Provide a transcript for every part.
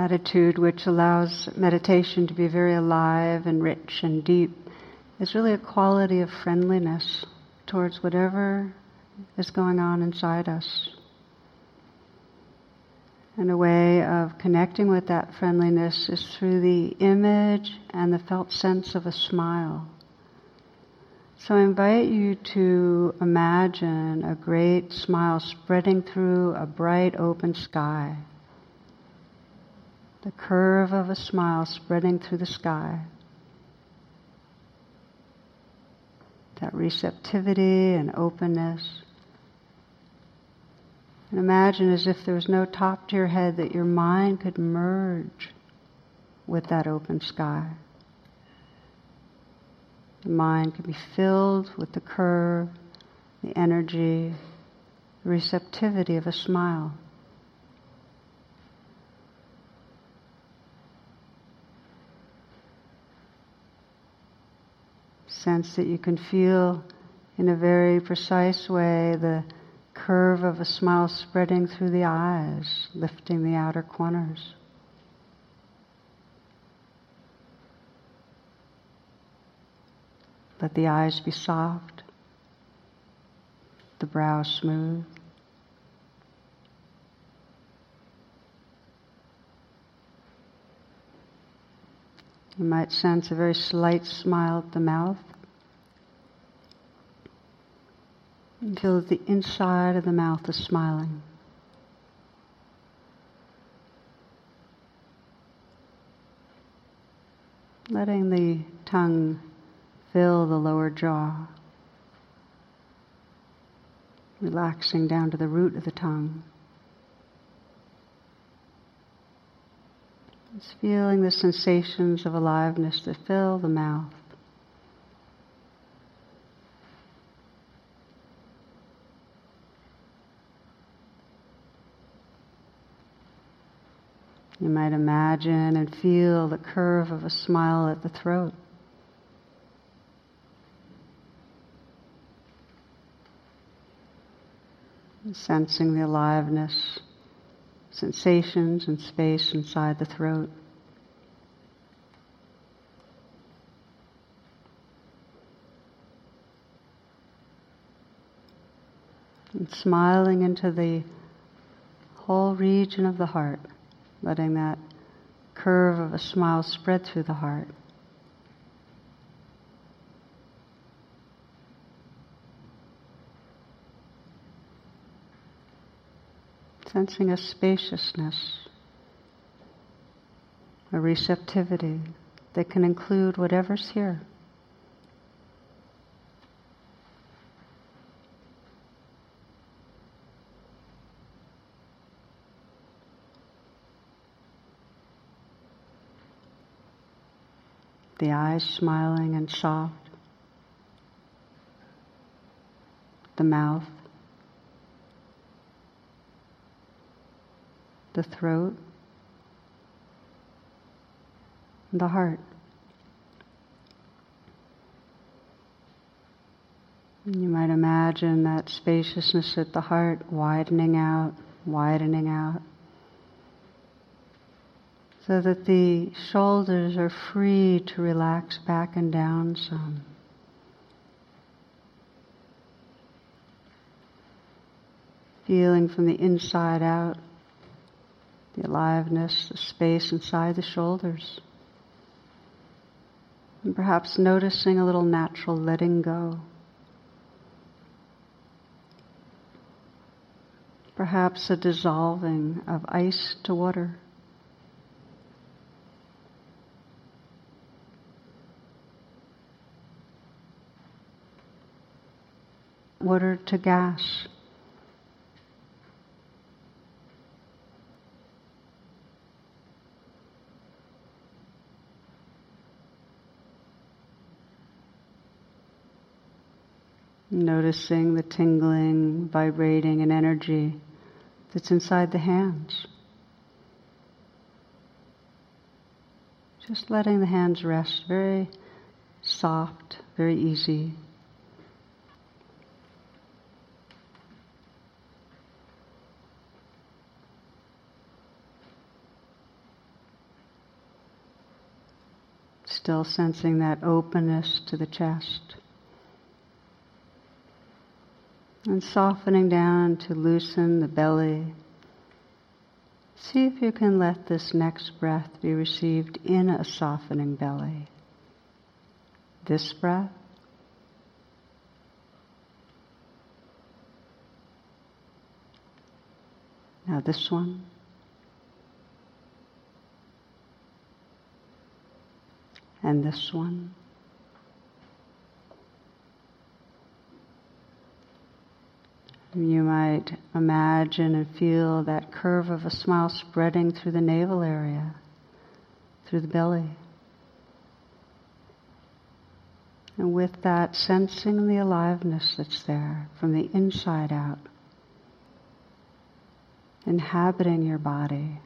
attitude which allows meditation to be very alive and rich and deep is really a quality of friendliness towards whatever is going on inside us. And a way of connecting with that friendliness is through the image and the felt sense of a smile. So I invite you to imagine a great smile spreading through a bright open sky the curve of a smile spreading through the sky. That receptivity and openness. And imagine as if there was no top to your head that your mind could merge with that open sky. The mind could be filled with the curve, the energy, the receptivity of a smile. Sense that you can feel in a very precise way the curve of a smile spreading through the eyes, lifting the outer corners. Let the eyes be soft, the brow smooth. You might sense a very slight smile at the mouth. Feel that the inside of the mouth is smiling. Letting the tongue fill the lower jaw. Relaxing down to the root of the tongue. Just feeling the sensations of aliveness that fill the mouth. You might imagine and feel the curve of a smile at the throat. Sensing the aliveness, sensations and space inside the throat. And smiling into the whole region of the heart letting that curve of a smile spread through the heart. Sensing a spaciousness, a receptivity that can include whatever's here. the eyes smiling and soft, the mouth, the throat, the heart. You might imagine that spaciousness at the heart widening out, widening out so that the shoulders are free to relax back and down some. Feeling from the inside out the aliveness, the space inside the shoulders. And perhaps noticing a little natural letting go. Perhaps a dissolving of ice to water. water to gas. Noticing the tingling, vibrating, and energy that's inside the hands. Just letting the hands rest very soft, very easy. Still sensing that openness to the chest. And softening down to loosen the belly. See if you can let this next breath be received in a softening belly. This breath. Now, this one. And this one. You might imagine and feel that curve of a smile spreading through the navel area, through the belly. And with that, sensing the aliveness that's there from the inside out, inhabiting your body.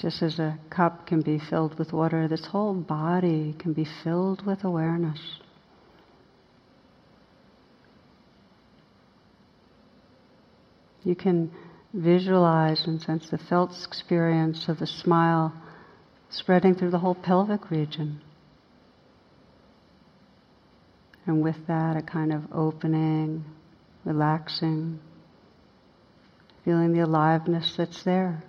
Just as a cup can be filled with water, this whole body can be filled with awareness. You can visualize and sense the felt experience of the smile spreading through the whole pelvic region. And with that, a kind of opening, relaxing, feeling the aliveness that's there.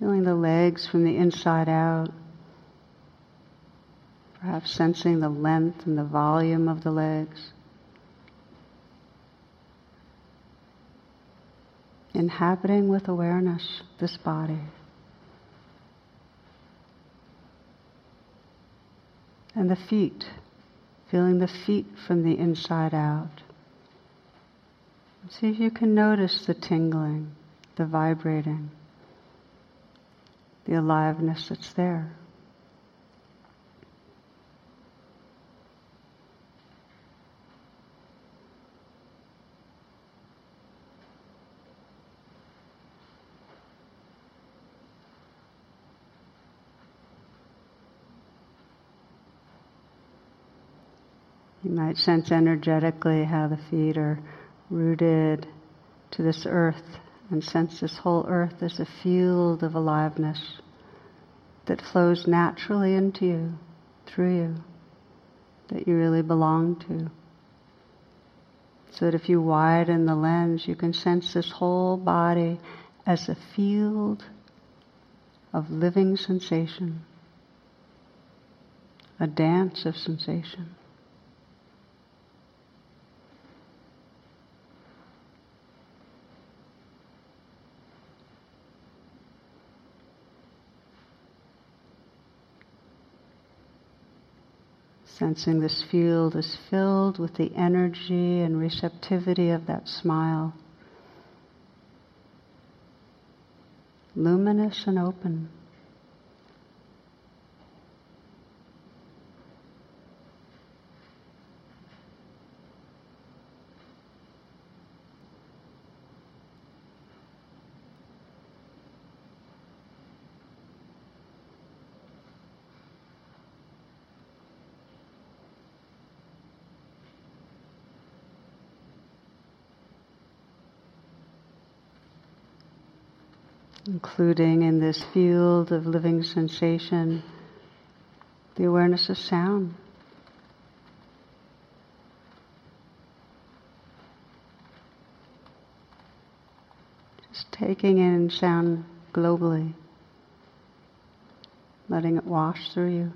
Feeling the legs from the inside out. Perhaps sensing the length and the volume of the legs. Inhabiting with awareness this body. And the feet, feeling the feet from the inside out. See if you can notice the tingling, the vibrating the aliveness that's there. You might sense energetically how the feet are rooted to this earth and sense this whole earth as a field of aliveness that flows naturally into you, through you, that you really belong to. So that if you widen the lens, you can sense this whole body as a field of living sensation, a dance of sensation. Sensing this field is filled with the energy and receptivity of that smile. Luminous and open. Including in this field of living sensation the awareness of sound. Just taking in sound globally, letting it wash through you.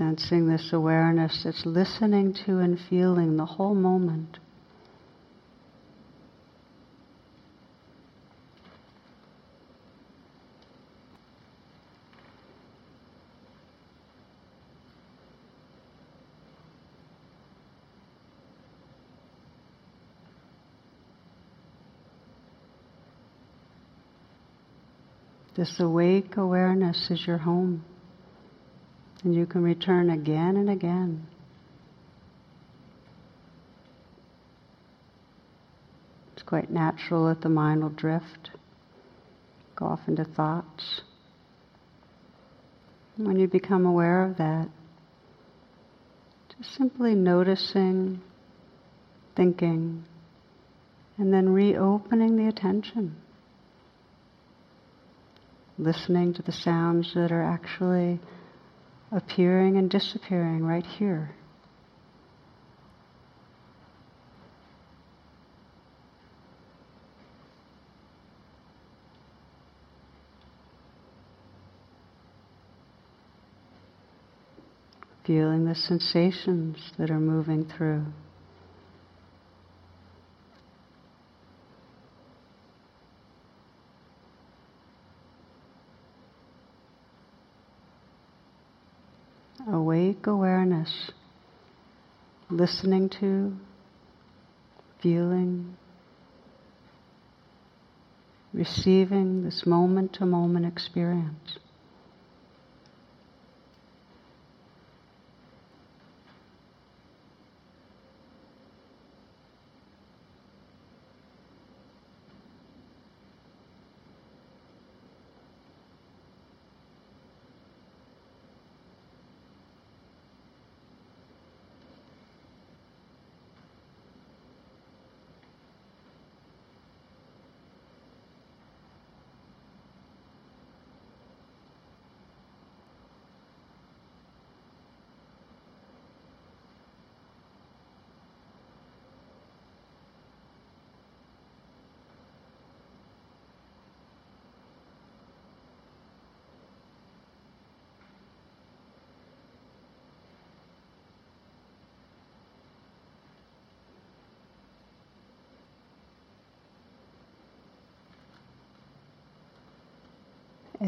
Sensing this awareness that's listening to and feeling the whole moment. This awake awareness is your home. And you can return again and again. It's quite natural that the mind will drift, go off into thoughts. When you become aware of that, just simply noticing, thinking, and then reopening the attention listening to the sounds that are actually appearing and disappearing right here. Feeling the sensations that are moving through. Awake awareness, listening to, feeling, receiving this moment to moment experience.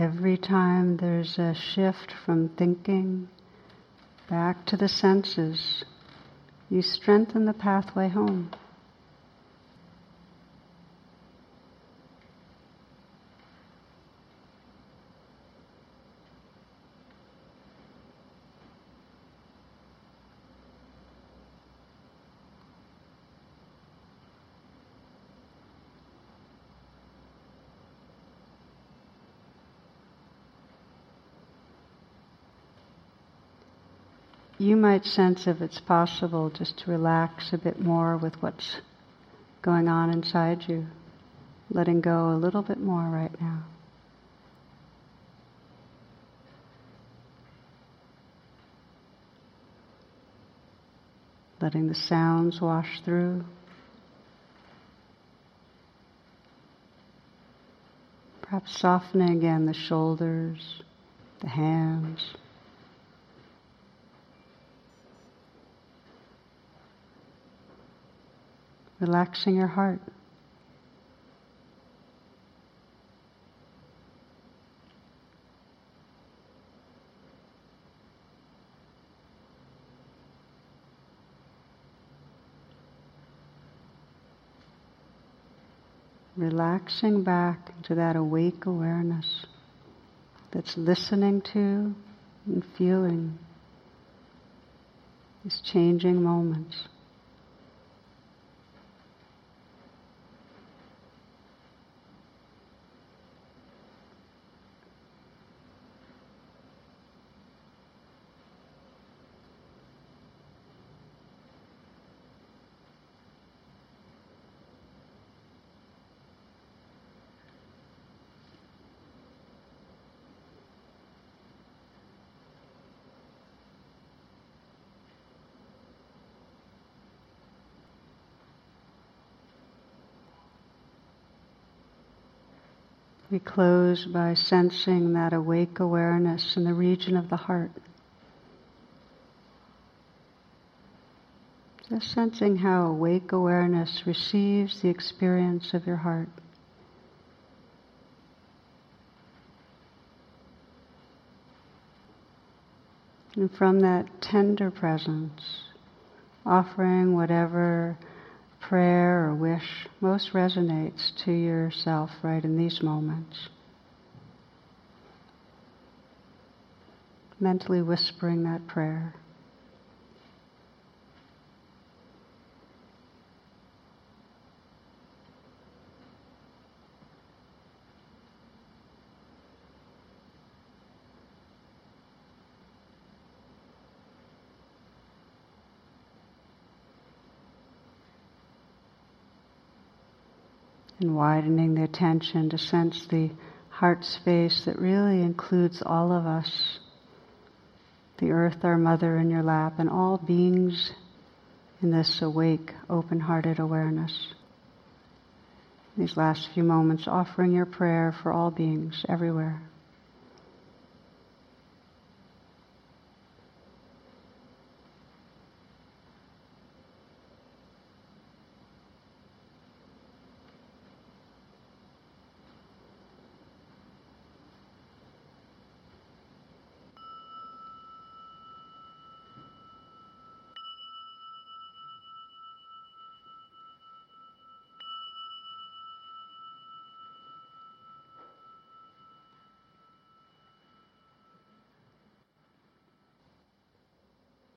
Every time there's a shift from thinking back to the senses, you strengthen the pathway home. You might sense if it's possible just to relax a bit more with what's going on inside you, letting go a little bit more right now. Letting the sounds wash through. Perhaps softening again the shoulders, the hands. Relaxing your heart. Relaxing back into that awake awareness that's listening to and feeling these changing moments. We close by sensing that awake awareness in the region of the heart. Just sensing how awake awareness receives the experience of your heart. And from that tender presence, offering whatever prayer or wish most resonates to yourself right in these moments. Mentally whispering that prayer. And widening the attention to sense the heart space that really includes all of us the earth, our mother, in your lap, and all beings in this awake, open hearted awareness. These last few moments, offering your prayer for all beings everywhere.